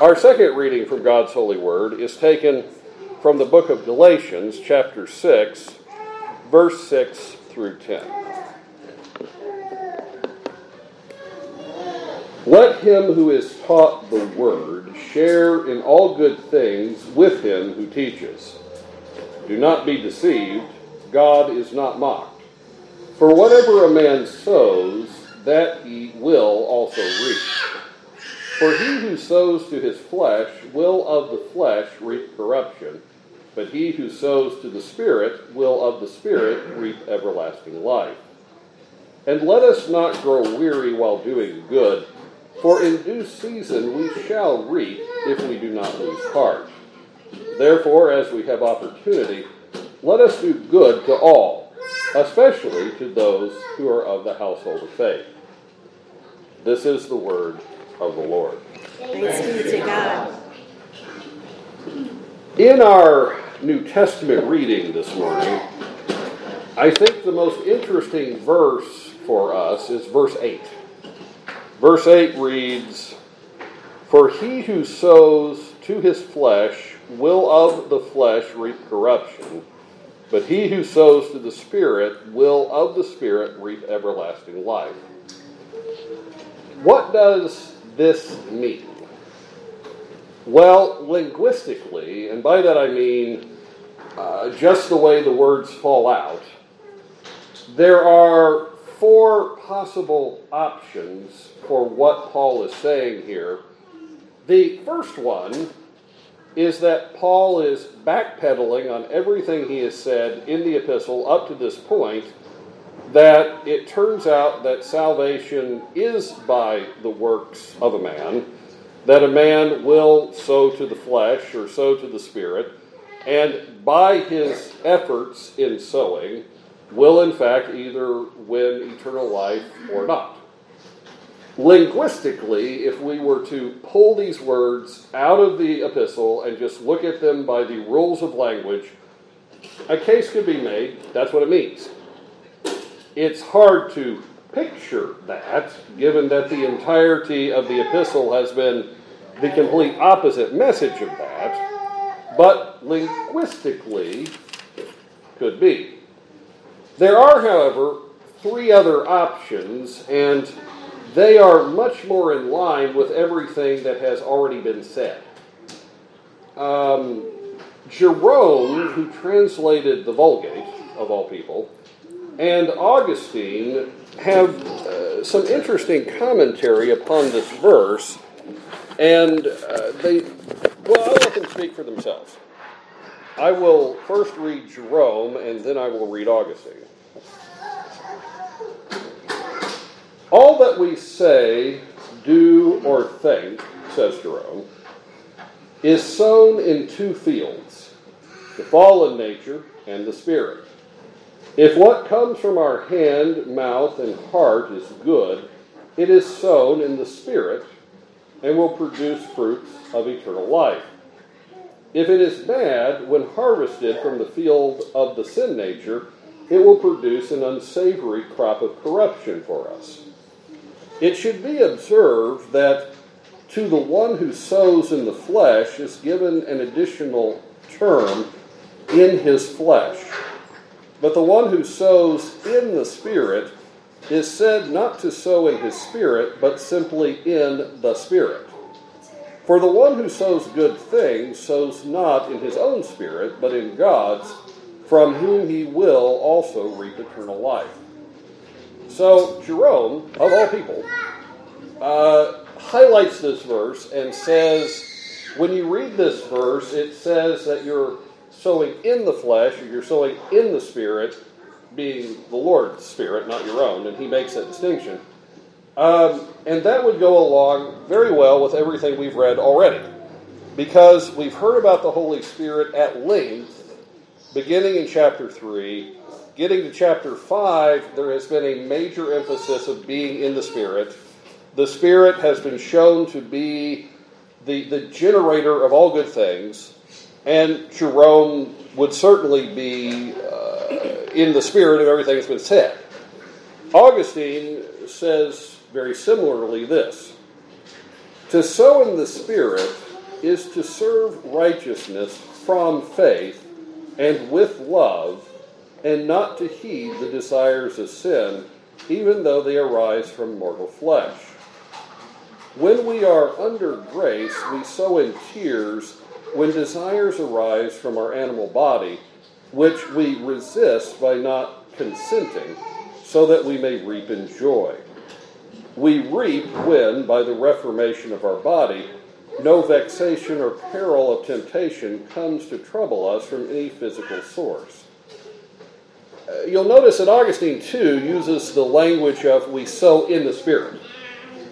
Our second reading from God's holy word is taken from the book of Galatians, chapter 6, verse 6 through 10. Let him who is taught the word share in all good things with him who teaches. Do not be deceived, God is not mocked. For whatever a man sows, that he will also reap. For he who sows to his flesh will of the flesh reap corruption, but he who sows to the Spirit will of the Spirit reap everlasting life. And let us not grow weary while doing good, for in due season we shall reap if we do not lose heart. Therefore, as we have opportunity, let us do good to all, especially to those who are of the household of faith. This is the word of the Lord. Thanks be to God. In our New Testament reading this morning, I think the most interesting verse for us is verse 8. Verse 8 reads, For he who sows to his flesh will of the flesh reap corruption, but he who sows to the Spirit will of the Spirit reap everlasting life. What does this mean? Well, linguistically, and by that I mean uh, just the way the words fall out, there are four possible options for what Paul is saying here. The first one is that Paul is backpedaling on everything he has said in the epistle up to this point, that it turns out that salvation is by the works of a man, that a man will sow to the flesh or sow to the spirit, and by his efforts in sowing, will in fact either win eternal life or not. Linguistically, if we were to pull these words out of the epistle and just look at them by the rules of language, a case could be made that's what it means. It's hard to picture that, given that the entirety of the epistle has been the complete opposite message of that, but linguistically could be. There are, however, three other options, and they are much more in line with everything that has already been said. Um, Jerome, who translated the Vulgate, of all people, and Augustine have uh, some interesting commentary upon this verse, and uh, they, well, I'll let them speak for themselves. I will first read Jerome, and then I will read Augustine. All that we say, do, or think, says Jerome, is sown in two fields the fallen nature and the spirit. If what comes from our hand, mouth, and heart is good, it is sown in the spirit and will produce fruits of eternal life. If it is bad, when harvested from the field of the sin nature, it will produce an unsavory crop of corruption for us. It should be observed that to the one who sows in the flesh is given an additional term, in his flesh. But the one who sows in the Spirit is said not to sow in his spirit, but simply in the Spirit. For the one who sows good things sows not in his own spirit, but in God's, from whom he will also reap eternal life. So, Jerome, of all people, uh, highlights this verse and says, when you read this verse, it says that you're sowing in the flesh you're sowing in the spirit, being the Lord's spirit, not your own, and he makes that distinction. Um, and that would go along very well with everything we've read already. Because we've heard about the Holy Spirit at length, beginning in chapter 3. Getting to chapter 5, there has been a major emphasis of being in the Spirit. The Spirit has been shown to be the, the generator of all good things. And Jerome would certainly be uh, in the spirit of everything that's been said. Augustine says very similarly this To sow in the Spirit is to serve righteousness from faith and with love, and not to heed the desires of sin, even though they arise from mortal flesh. When we are under grace, we sow in tears when desires arise from our animal body, which we resist by not consenting, so that we may reap in joy. We reap when, by the reformation of our body, no vexation or peril of temptation comes to trouble us from any physical source. Uh, you'll notice that Augustine, too, uses the language of we sow in the Spirit.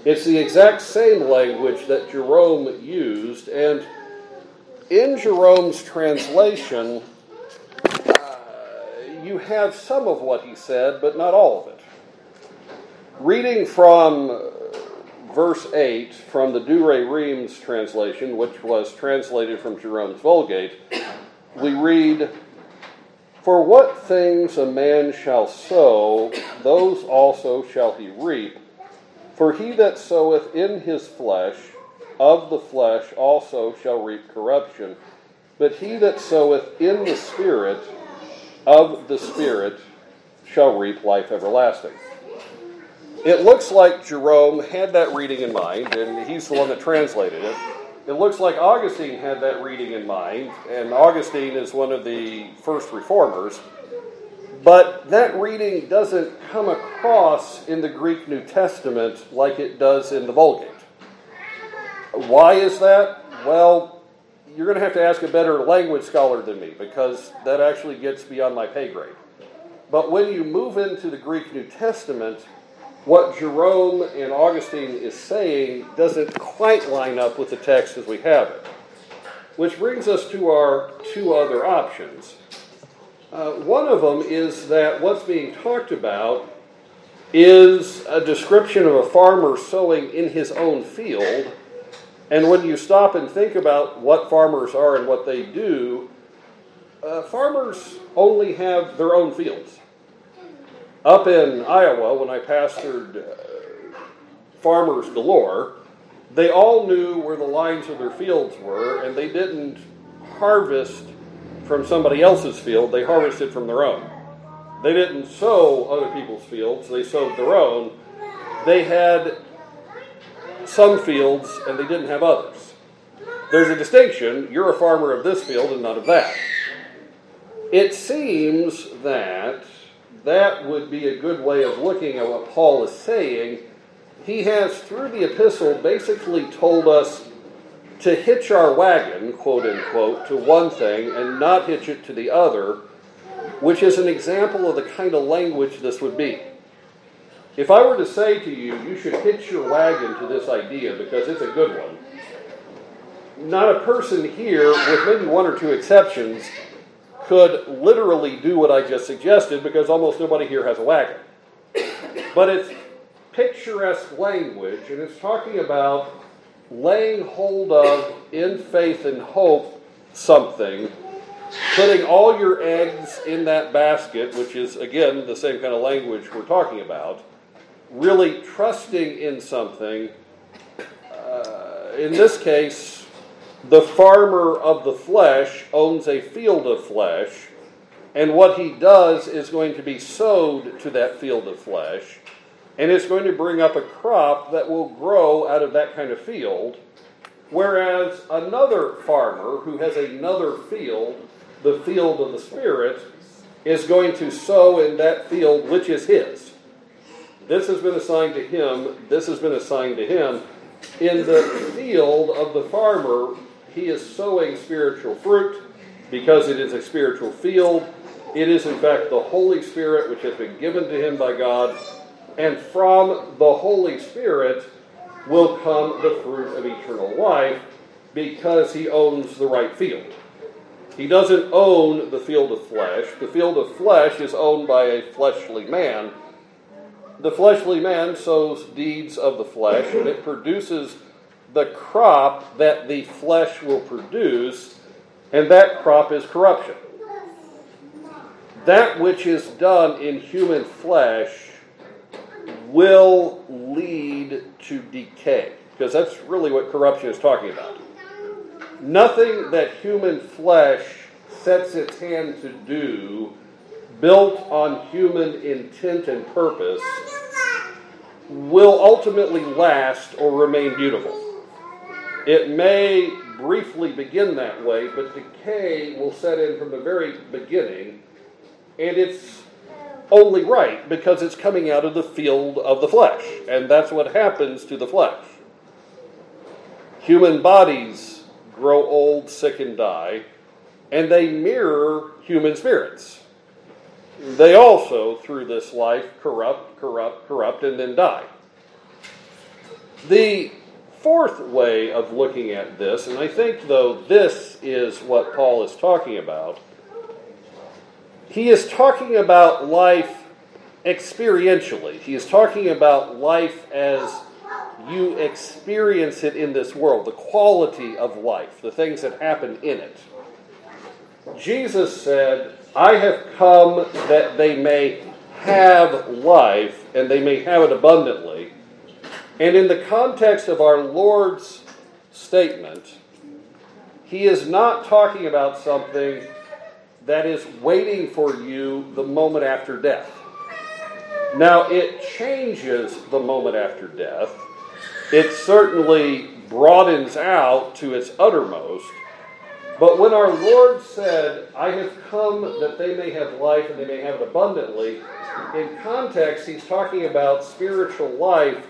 It's the exact same language that Jerome used, and in Jerome's translation, uh, you have some of what he said, but not all of it. Reading from verse 8 from the Douay-Rheims translation, which was translated from Jerome's Vulgate, we read, For what things a man shall sow, those also shall he reap. For he that soweth in his flesh, of the flesh also shall reap corruption. But he that soweth in the Spirit, of the Spirit shall reap life everlasting. It looks like Jerome had that reading in mind, and he's the one that translated it. It looks like Augustine had that reading in mind, and Augustine is one of the first reformers. But that reading doesn't come across in the Greek New Testament like it does in the Vulgate. Why is that? Well, you're going to have to ask a better language scholar than me because that actually gets beyond my pay grade. But when you move into the Greek New Testament, what Jerome and Augustine is saying doesn't quite line up with the text as we have it. Which brings us to our two other options. Uh, one of them is that what's being talked about is a description of a farmer sowing in his own field. And when you stop and think about what farmers are and what they do, uh, farmers only have their own fields. Up in Iowa, when I pastored uh, farmers galore, they all knew where the lines of their fields were, and they didn't harvest from somebody else's field, they harvested from their own. They didn't sow other people's fields, they sowed their own. They had some fields and they didn't have others. There's a distinction. You're a farmer of this field and not of that. It seems that that would be a good way of looking at what Paul is saying. He has, through the epistle, basically told us to hitch our wagon, quote unquote, to one thing and not hitch it to the other, which is an example of the kind of language this would be. If I were to say to you, you should hitch your wagon to this idea because it's a good one, not a person here, with maybe one or two exceptions, could literally do what I just suggested because almost nobody here has a wagon. But it's picturesque language, and it's talking about laying hold of, in faith and hope, something, putting all your eggs in that basket, which is, again, the same kind of language we're talking about, really trusting in something. Uh, in this case, the farmer of the flesh owns a field of flesh, and what he does is going to be sowed to that field of flesh, and it's going to bring up a crop that will grow out of that kind of field. Whereas another farmer who has another field, the field of the Spirit, is going to sow in that field which is his. This has been assigned to him, this has been assigned to him. In the field of the farmer, he is sowing spiritual fruit because it is a spiritual field. It is, in fact, the Holy Spirit which has been given to him by God. And from the Holy Spirit will come the fruit of eternal life because he owns the right field. He doesn't own the field of flesh. The field of flesh is owned by a fleshly man. The fleshly man sows deeds of the flesh, and it produces the crop that the flesh will produce, and that crop is corruption. That which is done in human flesh will lead to decay. because that's really what corruption is talking about. Nothing that human flesh sets its hand to do, built on human intent and purpose, will ultimately last or remain beautiful. It may briefly begin that way, but decay will set in from the very beginning, and it's only right because it's coming out of the field of the flesh, and that's what happens to the flesh. Human bodies grow old, sick, and die, and they mirror human spirits. They also, through this life, corrupt, corrupt, corrupt, and then die. The fourth way of looking at this, and I think, though, this is what Paul is talking about, he is talking about life experientially. He is talking about life as you experience it in this world, the quality of life, the things that happen in it. Jesus said, I have come that they may have life and they may have it abundantly. And in the context of our Lord's statement, he is not talking about something that is waiting for you the moment after death. Now, it changes the moment after death. It certainly broadens out to its uttermost. But when our Lord said, I have come that they may have life and they may have it abundantly, in context, he's talking about spiritual life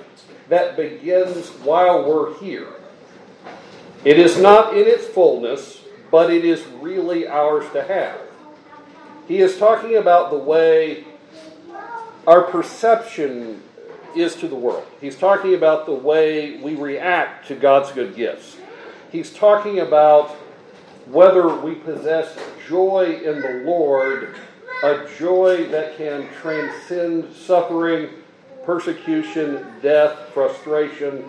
that begins while we're here. It is not in its fullness, but it is really ours to have. He is talking about the way our perception is to the world. He's talking about the way we react to God's good gifts. He's talking about whether we possess joy in the Lord, a joy that can transcend suffering, persecution, death, frustration.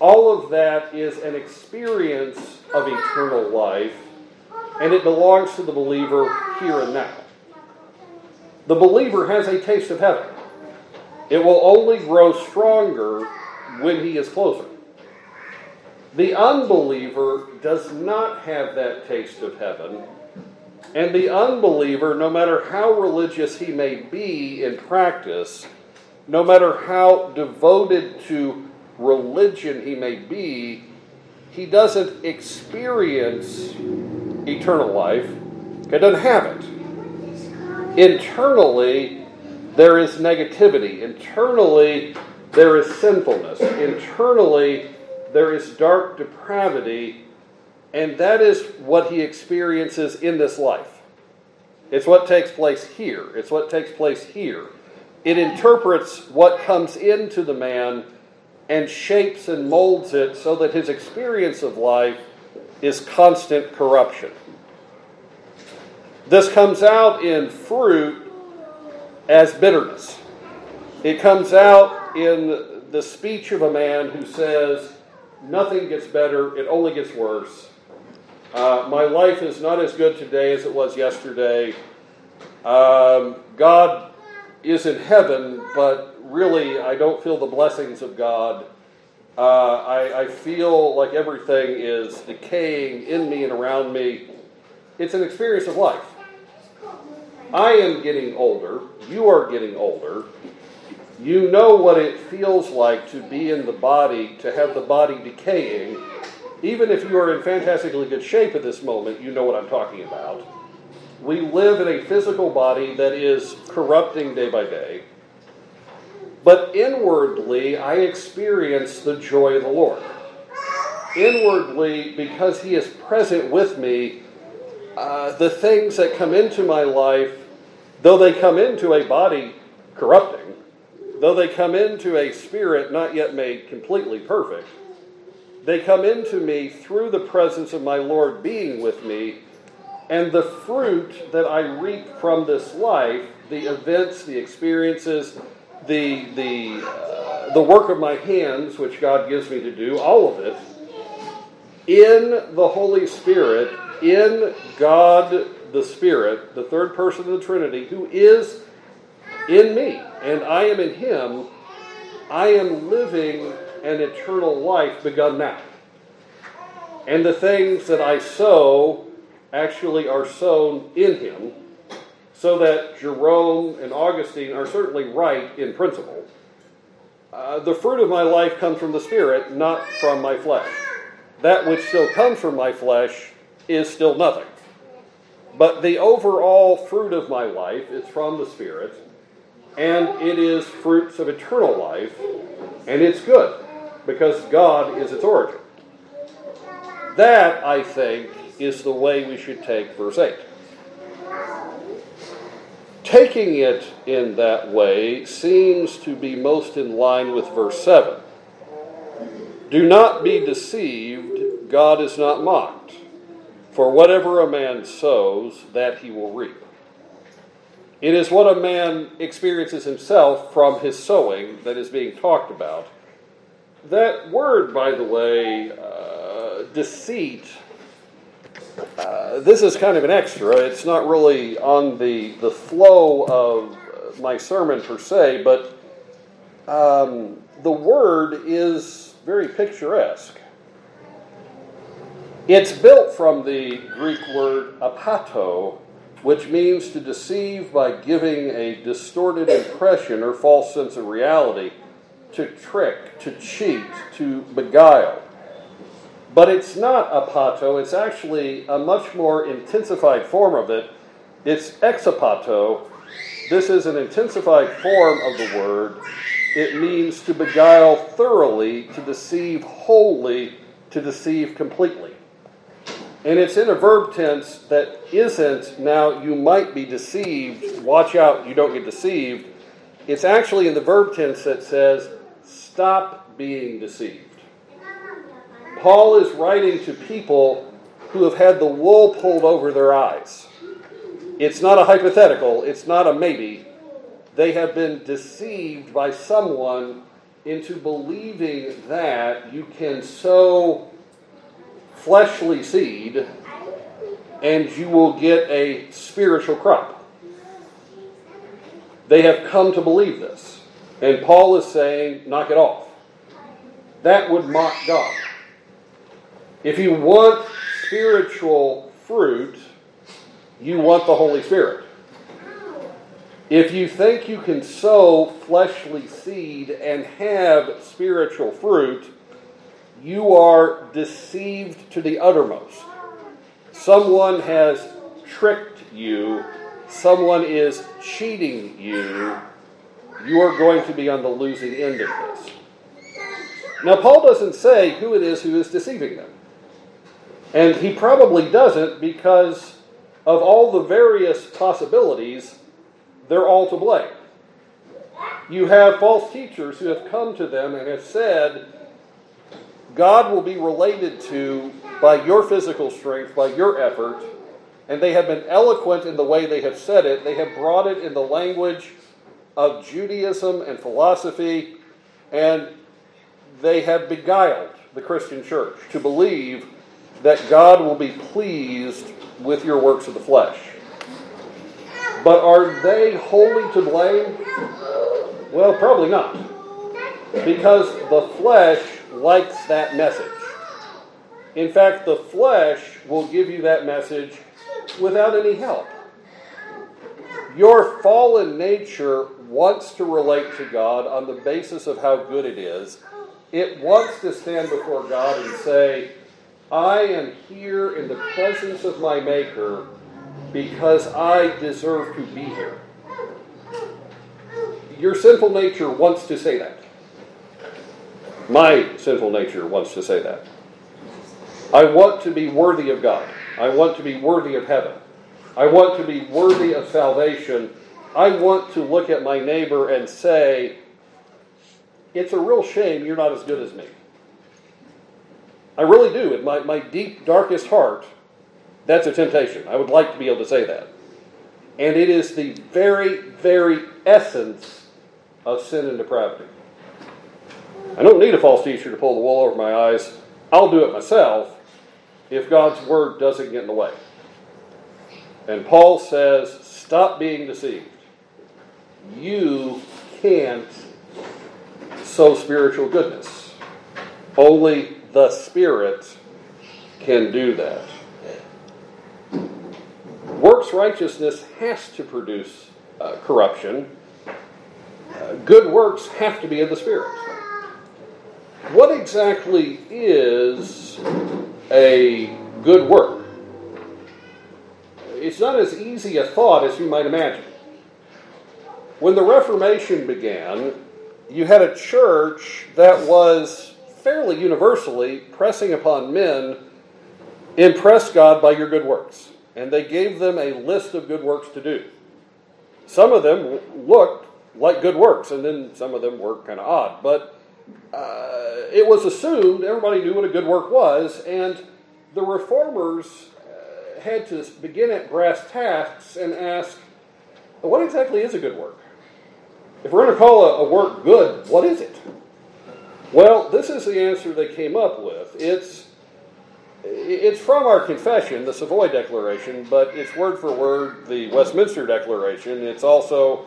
All of that is an experience of eternal life, and it belongs to the believer here and now. The believer has a taste of heaven. It will only grow stronger when he is closer. The unbeliever does not have that taste of heaven. And the unbeliever, no matter how religious he may be in practice, no matter how devoted to religion he may be, he doesn't experience eternal life. He doesn't have it. Internally, there is negativity. Internally, there is sinfulness. Internally, there is dark depravity, and that is what he experiences in this life. It's what takes place here. It's what takes place here. It interprets what comes into the man and shapes and molds it so that his experience of life is constant corruption. This comes out in fruit as bitterness. It comes out in the speech of a man who says, Nothing gets better, it only gets worse. Uh, my life is not as good today as it was yesterday. Um, God is in heaven, but really I don't feel the blessings of God. Uh, I, I feel like everything is decaying in me and around me. It's an experience of life. I am getting older. You are getting older. You know what it feels like to be in the body, to have the body decaying. Even if you are in fantastically good shape at this moment, you know what I'm talking about. We live in a physical body that is corrupting day by day. But inwardly, I experience the joy of the Lord. Inwardly, because He is present with me, uh, the things that come into my life, though they come into a body corrupting, though they come into a spirit not yet made completely perfect, they come into me through the presence of my Lord being with me, and the fruit that I reap from this life, the events, the experiences, the, the, uh, the work of my hands, which God gives me to do, all of it, in the Holy Spirit, in God the Spirit, the third person of the Trinity, who is in me and I am in Him, I am living an eternal life begun now. And the things that I sow actually are sown in him, so that Jerome and Augustine are certainly right in principle. Uh, the fruit of my life comes from the Spirit, not from my flesh. That which still comes from my flesh is still nothing. But the overall fruit of my life is from the Spirit, and it is fruits of eternal life, and it's good because God is its origin. That, I think, is the way we should take verse 8. Taking it in that way seems to be most in line with verse 7. Do not be deceived, God is not mocked. For whatever a man sows, that he will reap. It is what a man experiences himself from his sowing that is being talked about. That word, by the way, uh, deceit, uh, this is kind of an extra. It's not really on the, the flow of my sermon per se, but um, the word is very picturesque. It's built from the Greek word apato, which means to deceive by giving a distorted impression or false sense of reality, to trick, to cheat, to beguile. But it's not apato, it's actually a much more intensified form of it. It's exapato. This is an intensified form of the word. It means to beguile thoroughly, to deceive wholly, to deceive completely. And it's in a verb tense that isn't now you might be deceived, watch out, you don't get deceived. It's actually in the verb tense that says stop being deceived. Paul is writing to people who have had the wool pulled over their eyes. It's not a hypothetical, it's not a maybe. They have been deceived by someone into believing that you can sow fleshly seed and you will get a spiritual crop. They have come to believe this. And Paul is saying, knock it off. That would mock God. If you want spiritual fruit, you want the Holy Spirit. If you think you can sow fleshly seed and have spiritual fruit, you are deceived to the uttermost. Someone has tricked you, someone is cheating you. You are going to be on the losing end of this. Now, Paul doesn't say who it is who is deceiving them. And he probably doesn't because of all the various possibilities, they're all to blame. You have false teachers who have come to them and have said, God will be related to by your physical strength, by your effort, and they have been eloquent in the way they have said it. They have brought it in the language of Judaism and philosophy, and they have beguiled the Christian church to believe that God will be pleased with your works of the flesh. But are they wholly to blame? Well, probably not. Because the flesh likes that message. In fact, the flesh will give you that message without any help. Your fallen nature wants to relate to God on the basis of how good it is. It wants to stand before God and say, I am here in the presence of my Maker because I deserve to be here. Your sinful nature wants to say that. My sinful nature wants to say that. I want to be worthy of God. I want to be worthy of heaven. I want to be worthy of salvation. I want to look at my neighbor and say, It's a real shame you're not as good as me. I really do. In my, my deep, darkest heart, that's a temptation. I would like to be able to say that. And it is the very, very essence of sin and depravity. I don't need a false teacher to pull the wool over my eyes. I'll do it myself if God's word doesn't get in the way. And Paul says, stop being deceived. You can't sow spiritual goodness. Only the Spirit can do that. Works righteousness has to produce uh, corruption. Uh, good works have to be in the Spirit. What exactly is a good work? It's not as easy a thought as you might imagine. When the Reformation began, you had a church that was fairly universally pressing upon men impress God by your good works. And they gave them a list of good works to do. Some of them looked like good works, and then some of them were kind of odd. But uh, it was assumed everybody knew what a good work was, and the reformers uh, had to begin at brass tacks and ask, what exactly is a good work? If we're going to call a, a work good, what is it? Well, this is the answer they came up with. It's it's from our confession, the Savoy Declaration, but it's word for word the Westminster Declaration. It's also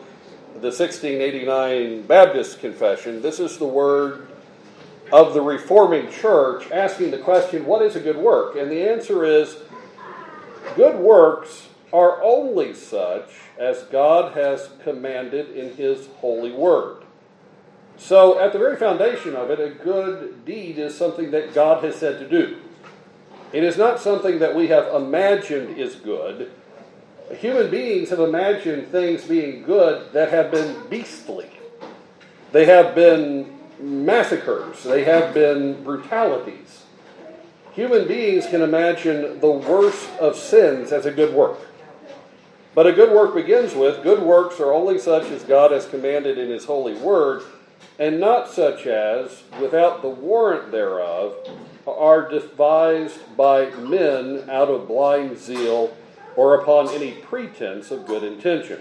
the 1689 Baptist Confession. This is the word of the Reforming Church asking the question, What is a good work? And the answer is, Good works are only such as God has commanded in His holy word. So, at the very foundation of it, a good deed is something that God has said to do. It is not something that we have imagined is good. Human beings have imagined things being good that have been beastly. They have been massacres, they have been brutalities. Human beings can imagine the worst of sins as a good work. But a good work begins with good works are only such as God has commanded in His holy word, and not such as, without the warrant thereof, are devised by men out of blind zeal or upon any pretense of good intention.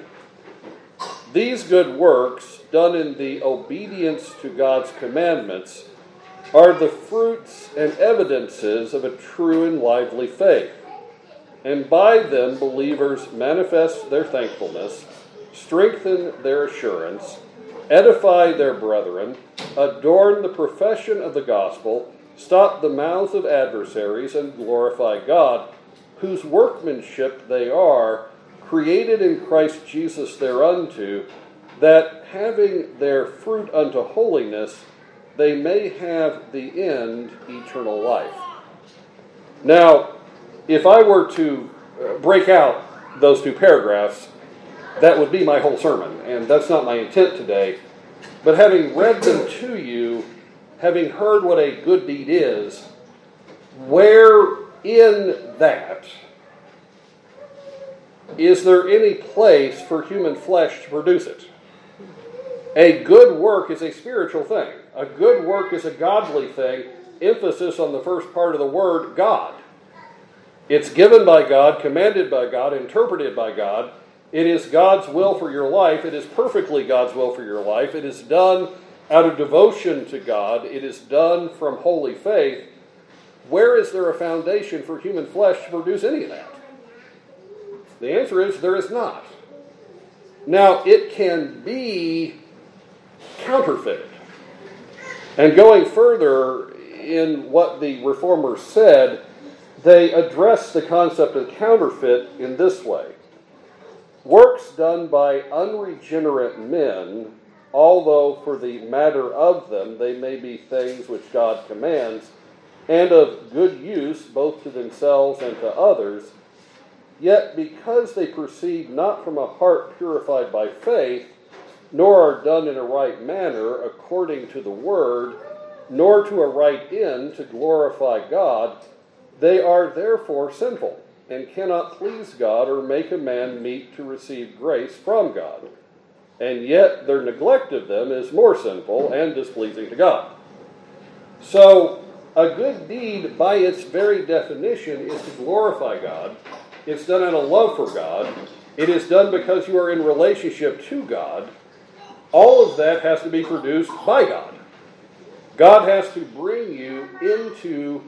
These good works, done in the obedience to God's commandments, are the fruits and evidences of a true and lively faith. And by them, believers manifest their thankfulness, strengthen their assurance, edify their brethren, adorn the profession of the gospel, stop the mouths of adversaries, and glorify God, whose workmanship they are, created in Christ Jesus thereunto, that having their fruit unto holiness, they may have the end eternal life. Now, if I were to uh, break out those two paragraphs, that would be my whole sermon, and that's not my intent today. But having read them to you, having heard what a good deed is, where in that is there any place for human flesh to produce it? A good work is a spiritual thing. A good work is a godly thing. Emphasis on the first part of the word, God. It's given by God, commanded by God, interpreted by God. It is God's will for your life. It is perfectly God's will for your life. It is done out of devotion to God, it is done from holy faith. Where is there a foundation for human flesh to produce any of that? The answer is there is not. Now, it can be counterfeited. And going further in what the reformers said, they address the concept of counterfeit in this way Works done by unregenerate men although for the matter of them they may be things which God commands, and of good use both to themselves and to others, yet because they proceed not from a heart purified by faith, nor are done in a right manner according to the word, nor to a right end to glorify God, they are therefore sinful, and cannot please God or make a man meet to receive grace from God and yet their neglect of them is more sinful and displeasing to God. So, a good deed, by its very definition, is to glorify God. It's done out of love for God. It is done because you are in relationship to God. All of that has to be produced by God. God has to bring you into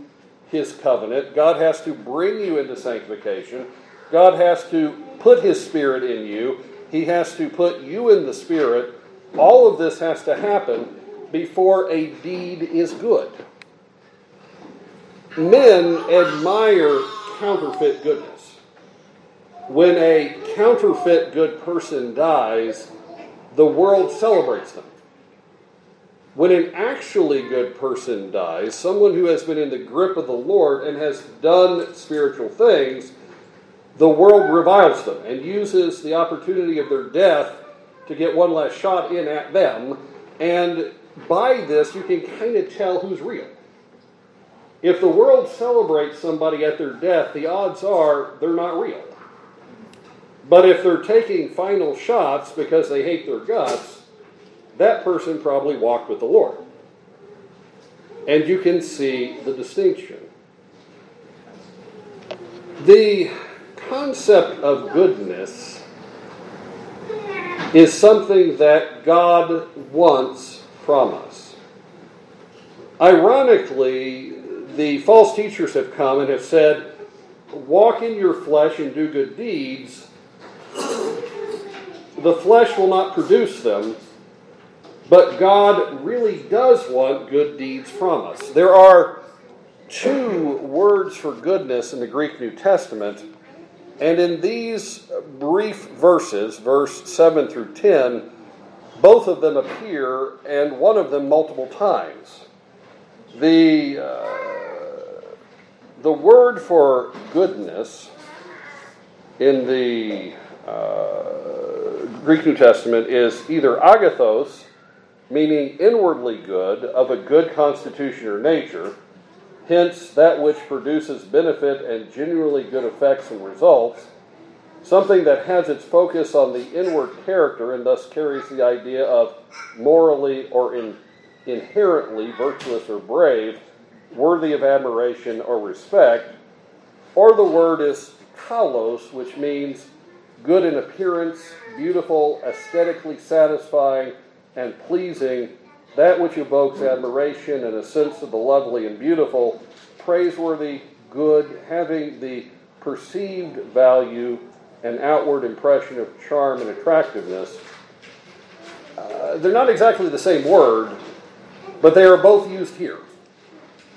His covenant. God has to bring you into sanctification. God has to put His Spirit in you he has to put you in the Spirit. All of this has to happen before a deed is good. Men admire counterfeit goodness. When a counterfeit good person dies, the world celebrates them. When an actually good person dies, someone who has been in the grip of the Lord and has done spiritual things, the world reviles them and uses the opportunity of their death to get one last shot in at them. And by this, you can kind of tell who's real. If the world celebrates somebody at their death, the odds are they're not real. But if they're taking final shots because they hate their guts, that person probably walked with the Lord. And you can see the distinction. The concept of goodness is something that God wants from us. Ironically, the false teachers have come and have said, Walk in your flesh and do good deeds. The flesh will not produce them, but God really does want good deeds from us. There are two words for goodness in the Greek New Testament, and in these brief verses, verse 7 through 10, both of them appear, and one of them multiple times. The, uh, the word for goodness in the uh, Greek New Testament is either agathos, meaning inwardly good, of a good constitution or nature, hence that which produces benefit and genuinely good effects and results, something that has its focus on the inward character and thus carries the idea of morally or in, inherently virtuous or brave, worthy of admiration or respect, or the word is kalos, which means good in appearance, beautiful, aesthetically satisfying, and pleasing, that which evokes admiration and a sense of the lovely and beautiful, praiseworthy, good, having the perceived value and outward impression of charm and attractiveness. Uh, they're not exactly the same word, but they are both used here,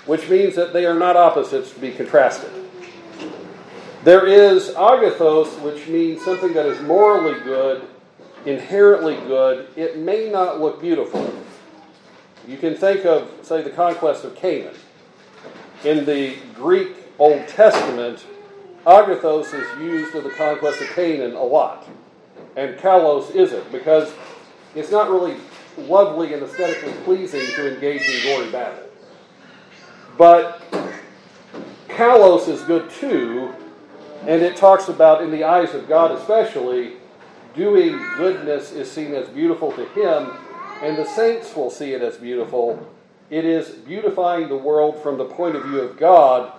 which means that they are not opposites to be contrasted. There is agathos, which means something that is morally good, inherently good. It may not look beautiful. You can think of, say, the conquest of Canaan. In the Greek Old Testament, agathos is used of the conquest of Canaan a lot. And kalos isn't, because it's not really lovely and aesthetically pleasing to engage in gory battle. But kalos is good too, and it talks about, in the eyes of God especially, doing goodness is seen as beautiful to Him, and the saints will see it as beautiful. It is beautifying the world from the point of view of God,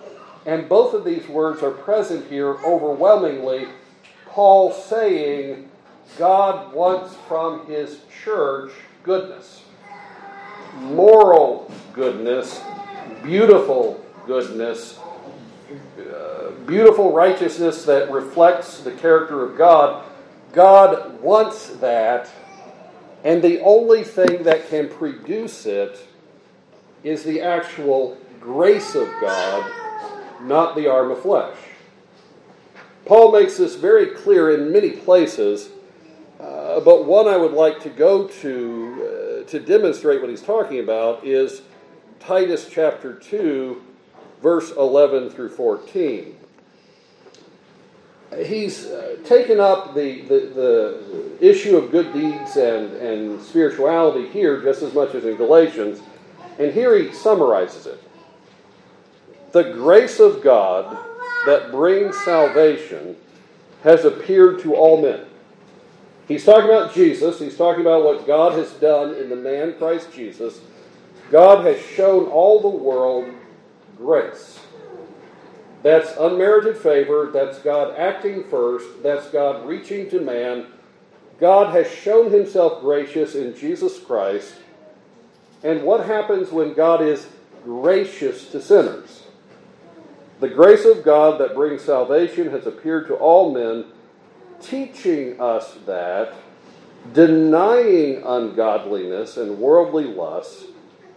and both of these words are present here overwhelmingly. Paul saying, God wants from His church goodness, moral goodness, beautiful goodness uh, beautiful righteousness that reflects the character of God. God wants that, and the only thing that can produce it is the actual grace of God, not the arm of flesh. Paul makes this very clear in many places, uh, but one I would like to go to uh, to demonstrate what he's talking about is Titus chapter 2 verse 11 through 14. He's uh, taken up the, the, the, issue of good deeds and, and spirituality here just as much as in Galatians, and here he summarizes it. The grace of God that brings salvation has appeared to all men. He's talking about Jesus. He's talking about what God has done in the man Christ Jesus. God has shown all the world grace. That's unmerited favor. That's God acting first. That's God reaching to man. God has shown himself gracious in Jesus Christ. And what happens when God is gracious to sinners? The grace of God that brings salvation has appeared to all men, teaching us that, denying ungodliness and worldly lusts,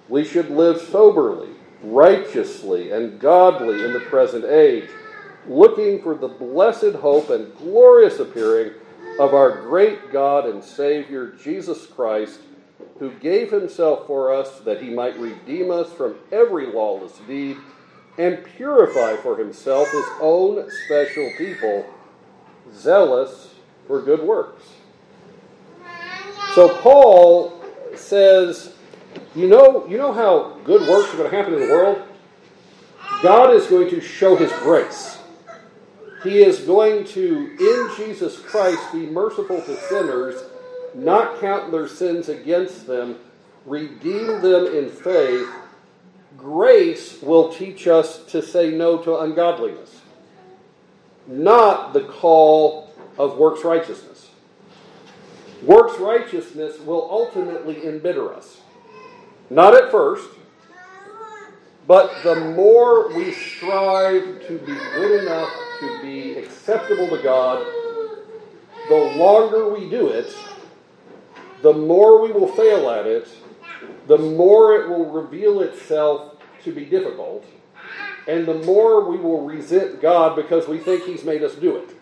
we should live soberly righteously and godly in the present age, looking for the blessed hope and glorious appearing of our great God and Savior, Jesus Christ, who gave himself for us that he might redeem us from every lawless deed and purify for himself his own special people, zealous for good works. So Paul says, you know, you know how good works are going to happen in the world? God is going to show his grace. He is going to, in Jesus Christ, be merciful to sinners, not count their sins against them, redeem them in faith. Grace will teach us to say no to ungodliness, not the call of works righteousness. Works righteousness will ultimately embitter us. Not at first, but the more we strive to be good enough to be acceptable to God, the longer we do it, the more we will fail at it, the more it will reveal itself to be difficult, and the more we will resent God because we think He's made us do it.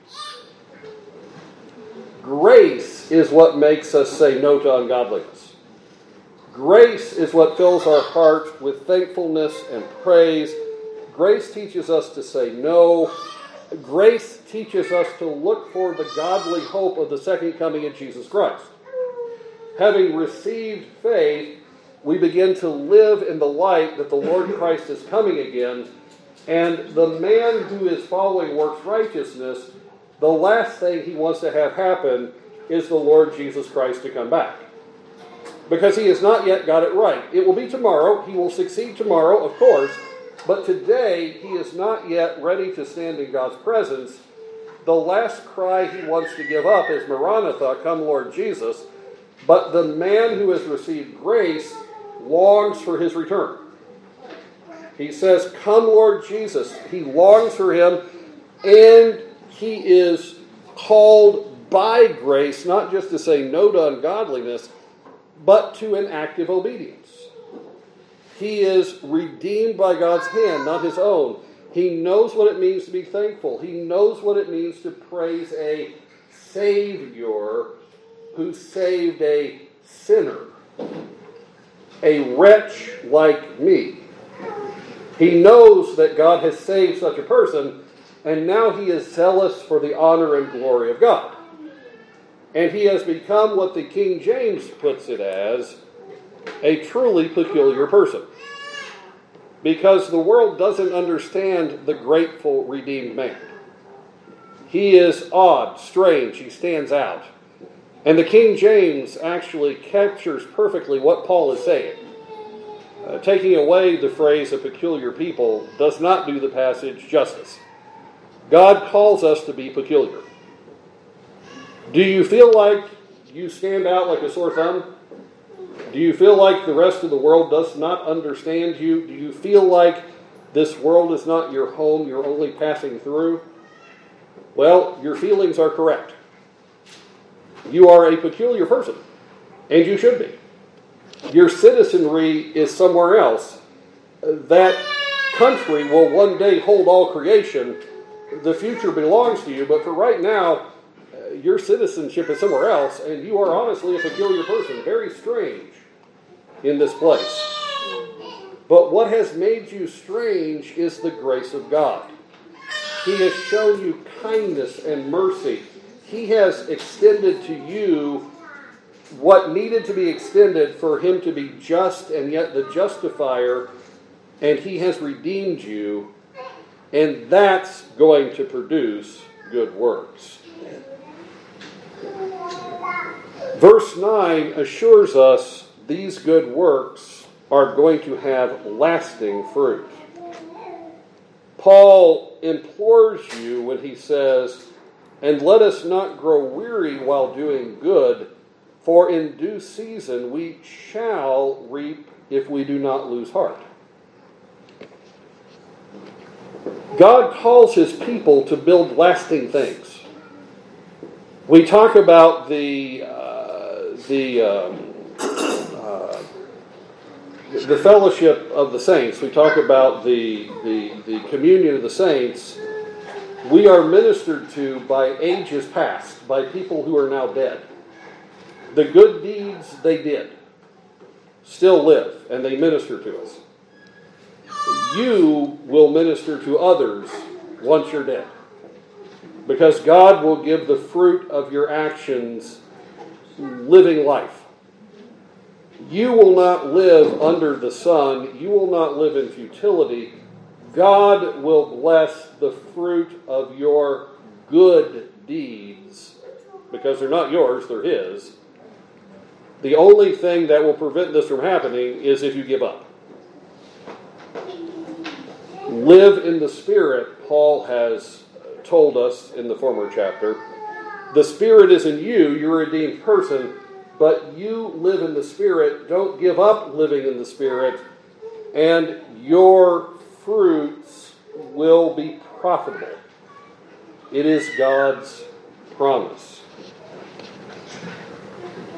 Grace is what makes us say no to ungodliness. Grace is what fills our heart with thankfulness and praise. Grace teaches us to say no. Grace teaches us to look for the godly hope of the second coming of Jesus Christ. Having received faith, we begin to live in the light that the Lord Christ is coming again. And the man who is following works righteousness, the last thing he wants to have happen is the Lord Jesus Christ to come back because he has not yet got it right. It will be tomorrow. He will succeed tomorrow, of course, but today he is not yet ready to stand in God's presence. The last cry he wants to give up is Maranatha, come Lord Jesus. But the man who has received grace longs for his return. He says, Come Lord Jesus. He longs for him, and he is called by grace not just to say no to ungodliness but to an active obedience. He is redeemed by God's hand, not his own. He knows what it means to be thankful. He knows what it means to praise a Savior who saved a sinner, a wretch like me. He knows that God has saved such a person, and now he is zealous for the honor and glory of God. And he has become what the King James puts it as a truly peculiar person. Because the world doesn't understand the grateful, redeemed man. He is odd, strange, he stands out. And the King James actually captures perfectly what Paul is saying. Uh, taking away the phrase a peculiar people does not do the passage justice. God calls us to be peculiar. Do you feel like you stand out like a sore thumb? Do you feel like the rest of the world does not understand you? Do you feel like this world is not your home, you're only passing through? Well, your feelings are correct. You are a peculiar person, and you should be. Your citizenry is somewhere else. That country will one day hold all creation. The future belongs to you, but for right now, your citizenship is somewhere else, and you are honestly a peculiar person, very strange in this place. But what has made you strange is the grace of God. He has shown you kindness and mercy. He has extended to you what needed to be extended for Him to be just and yet the justifier, and He has redeemed you, and that's going to produce good works. Verse 9 assures us these good works are going to have lasting fruit. Paul implores you when he says, And let us not grow weary while doing good, for in due season we shall reap if we do not lose heart. God calls his people to build lasting things. We talk about the uh, the um, uh, the fellowship of the saints, we talk about the, the, the communion of the saints, we are ministered to by ages past, by people who are now dead. The good deeds they did still live, and they minister to us. You will minister to others once you're dead. Because God will give the fruit of your actions living life. You will not live under the sun. You will not live in futility. God will bless the fruit of your good deeds because they're not yours, they're His. The only thing that will prevent this from happening is if you give up. Live in the Spirit, Paul has told us in the former chapter. The Spirit is in you, you're a redeemed person, but you live in the Spirit. Don't give up living in the Spirit, and your fruits will be profitable. It is God's promise.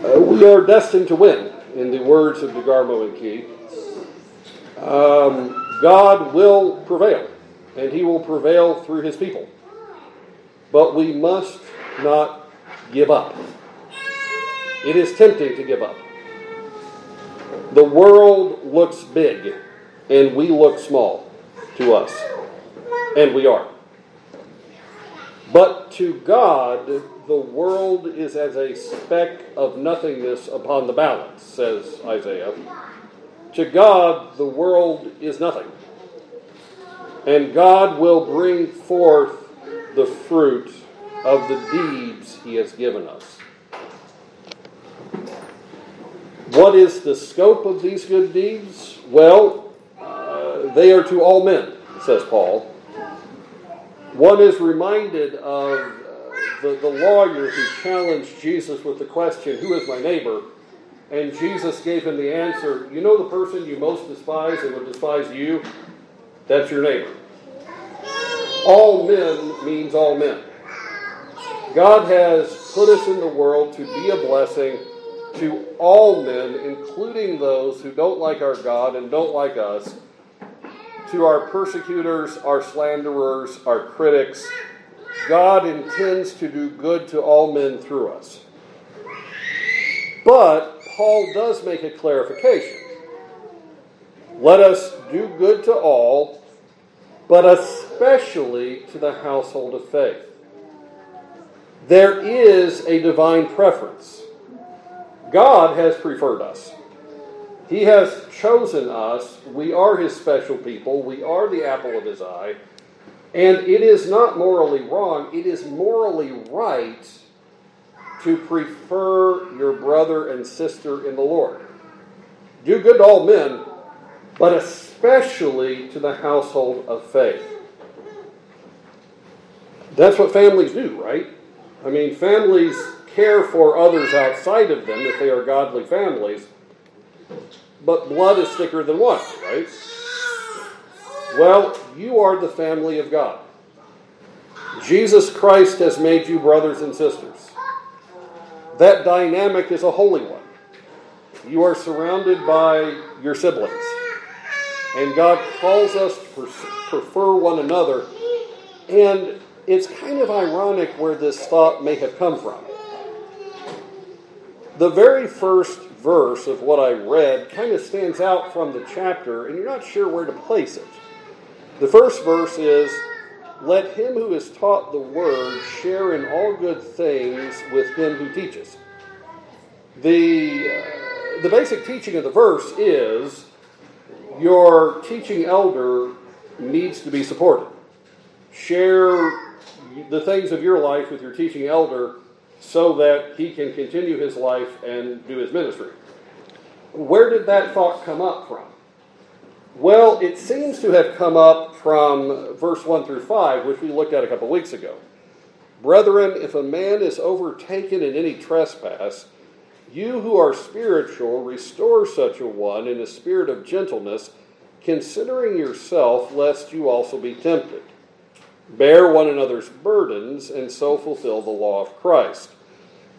Uh, we are destined to win, in the words of DeGarmo and Key. Um, God will prevail, and he will prevail through his people. But we must not give up. It is tempting to give up. The world looks big, and we look small to us. And we are. But to God, the world is as a speck of nothingness upon the balance, says Isaiah. To God, the world is nothing. And God will bring forth the fruit of the deeds he has given us. What is the scope of these good deeds? Well, uh, they are to all men, says Paul. One is reminded of uh, the, the lawyer who challenged Jesus with the question, Who is my neighbor? And Jesus gave him the answer, You know the person you most despise and would despise you? That's your neighbor. All men means all men. God has put us in the world to be a blessing to all men, including those who don't like our God and don't like us, to our persecutors, our slanderers, our critics. God intends to do good to all men through us. But Paul does make a clarification. Let us do good to all, but especially to the household of faith. There is a divine preference. God has preferred us. He has chosen us. We are His special people. We are the apple of His eye. And it is not morally wrong, it is morally right to prefer your brother and sister in the Lord. Do good to all men, but especially to the household of faith. That's what families do, right? I mean, families care for others outside of them if they are godly families, but blood is thicker than water, right? Well, you are the family of God. Jesus Christ has made you brothers and sisters. That dynamic is a holy one. You are surrounded by your siblings. And God calls us to prefer one another. And it's kind of ironic where this thought may have come from. The very first verse of what I read kind of stands out from the chapter, and you're not sure where to place it. The first verse is Let him who is taught the word share in all good things with him who teaches. The, uh, the basic teaching of the verse is your teaching elder needs to be supported. Share the things of your life with your teaching elder so that he can continue his life and do his ministry. Where did that thought come up from? Well, it seems to have come up from verse 1 through 5, which we looked at a couple weeks ago. Brethren, if a man is overtaken in any trespass, you who are spiritual, restore such a one in a spirit of gentleness, considering yourself, lest you also be tempted. Bear one another's burdens, and so fulfill the law of Christ.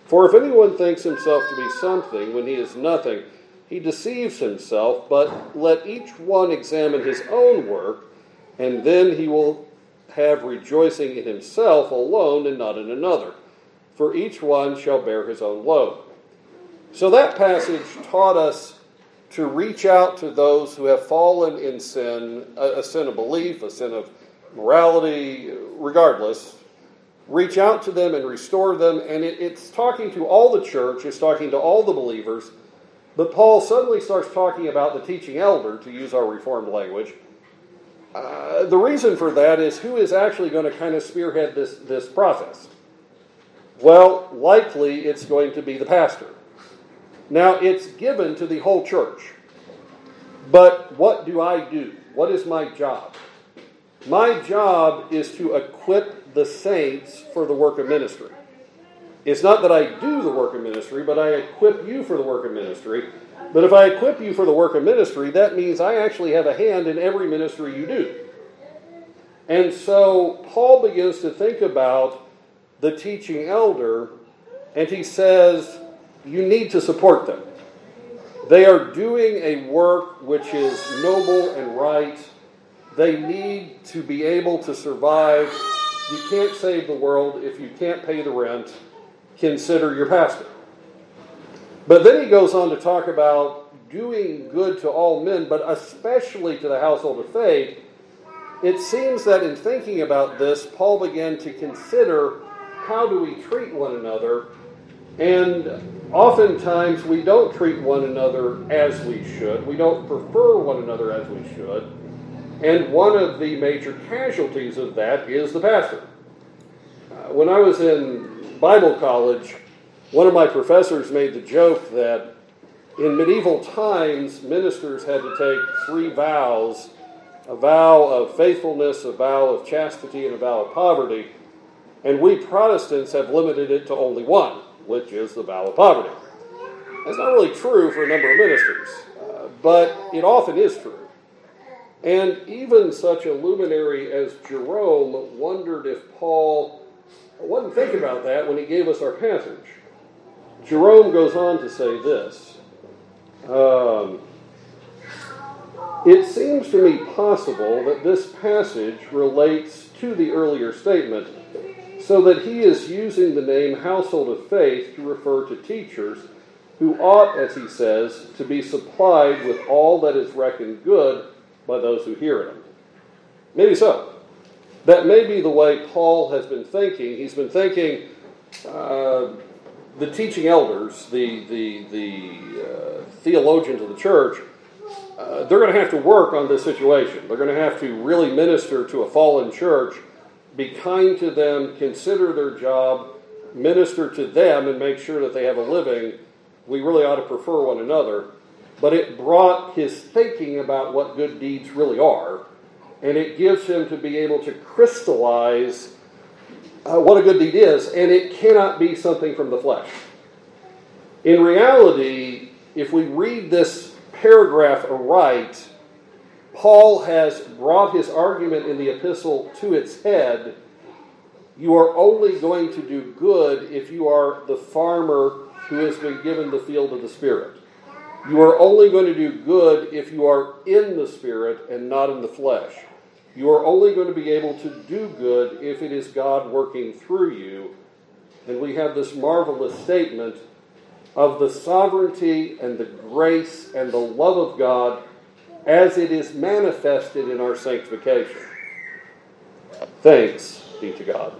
For if anyone thinks himself to be something when he is nothing, he deceives himself, but let each one examine his own work, and then he will have rejoicing in himself alone and not in another. For each one shall bear his own load. So that passage taught us to reach out to those who have fallen in sin, a, sin of belief, a sin of morality, regardless. Reach out to them and restore them. And it, it's talking to all the church, it's talking to all the believers. But Paul suddenly starts talking about the teaching elder, to use our Reformed language. Uh, the reason for that is who is actually going to kind of spearhead this, this process? Well, likely it's going to be the pastor. Now, it's given to the whole church. But what do I do? What is my job? My job is to equip the saints for the work of ministry. It's not that I do the work of ministry, but I equip you for the work of ministry. But if I equip you for the work of ministry, that means I actually have a hand in every ministry you do. And so Paul begins to think about the teaching elder, and he says, You need to support them. They are doing a work which is noble and right. They need to be able to survive. You can't save the world if you can't pay the rent consider your pastor. But then he goes on to talk about doing good to all men, but especially to the household of faith. It seems that in thinking about this, Paul began to consider how do we treat one another, and oftentimes we don't treat one another as we should. We don't prefer one another as we should. And one of the major casualties of that is the pastor. Uh, when I was in Bible college, one of my professors made the joke that in medieval times, ministers had to take three vows a vow of faithfulness, a vow of chastity, and a vow of poverty. And we Protestants have limited it to only one, which is the vow of poverty. That's not really true for a number of ministers, uh, but it often is true. And even such a luminary as Jerome wondered if Paul wasn't thinking about that when he gave us our passage. Jerome goes on to say this. Um, it seems to me possible that this passage relates to the earlier statement, so that he is using the name household of faith to refer to teachers who ought, as he says, to be supplied with all that is reckoned good by those who hear them. Maybe so. That may be the way Paul has been thinking. He's been thinking uh, the teaching elders, the, the, the uh, theologians of the church, uh, they're going to have to work on this situation. They're going to have to really minister to a fallen church, be kind to them, consider their job, minister to them, and make sure that they have a living. We really ought to prefer one another. But it brought his thinking about what good deeds really are and it gives him to be able to crystallize uh, what a good deed is, and it cannot be something from the flesh. In reality, if we read this paragraph aright, Paul has brought his argument in the epistle to its head. You are only going to do good if you are the farmer who has been given the field of the Spirit. You are only going to do good if you are in the Spirit and not in the flesh. You are only going to be able to do good if it is God working through you. And we have this marvelous statement of the sovereignty and the grace and the love of God as it is manifested in our sanctification. Thanks be to God.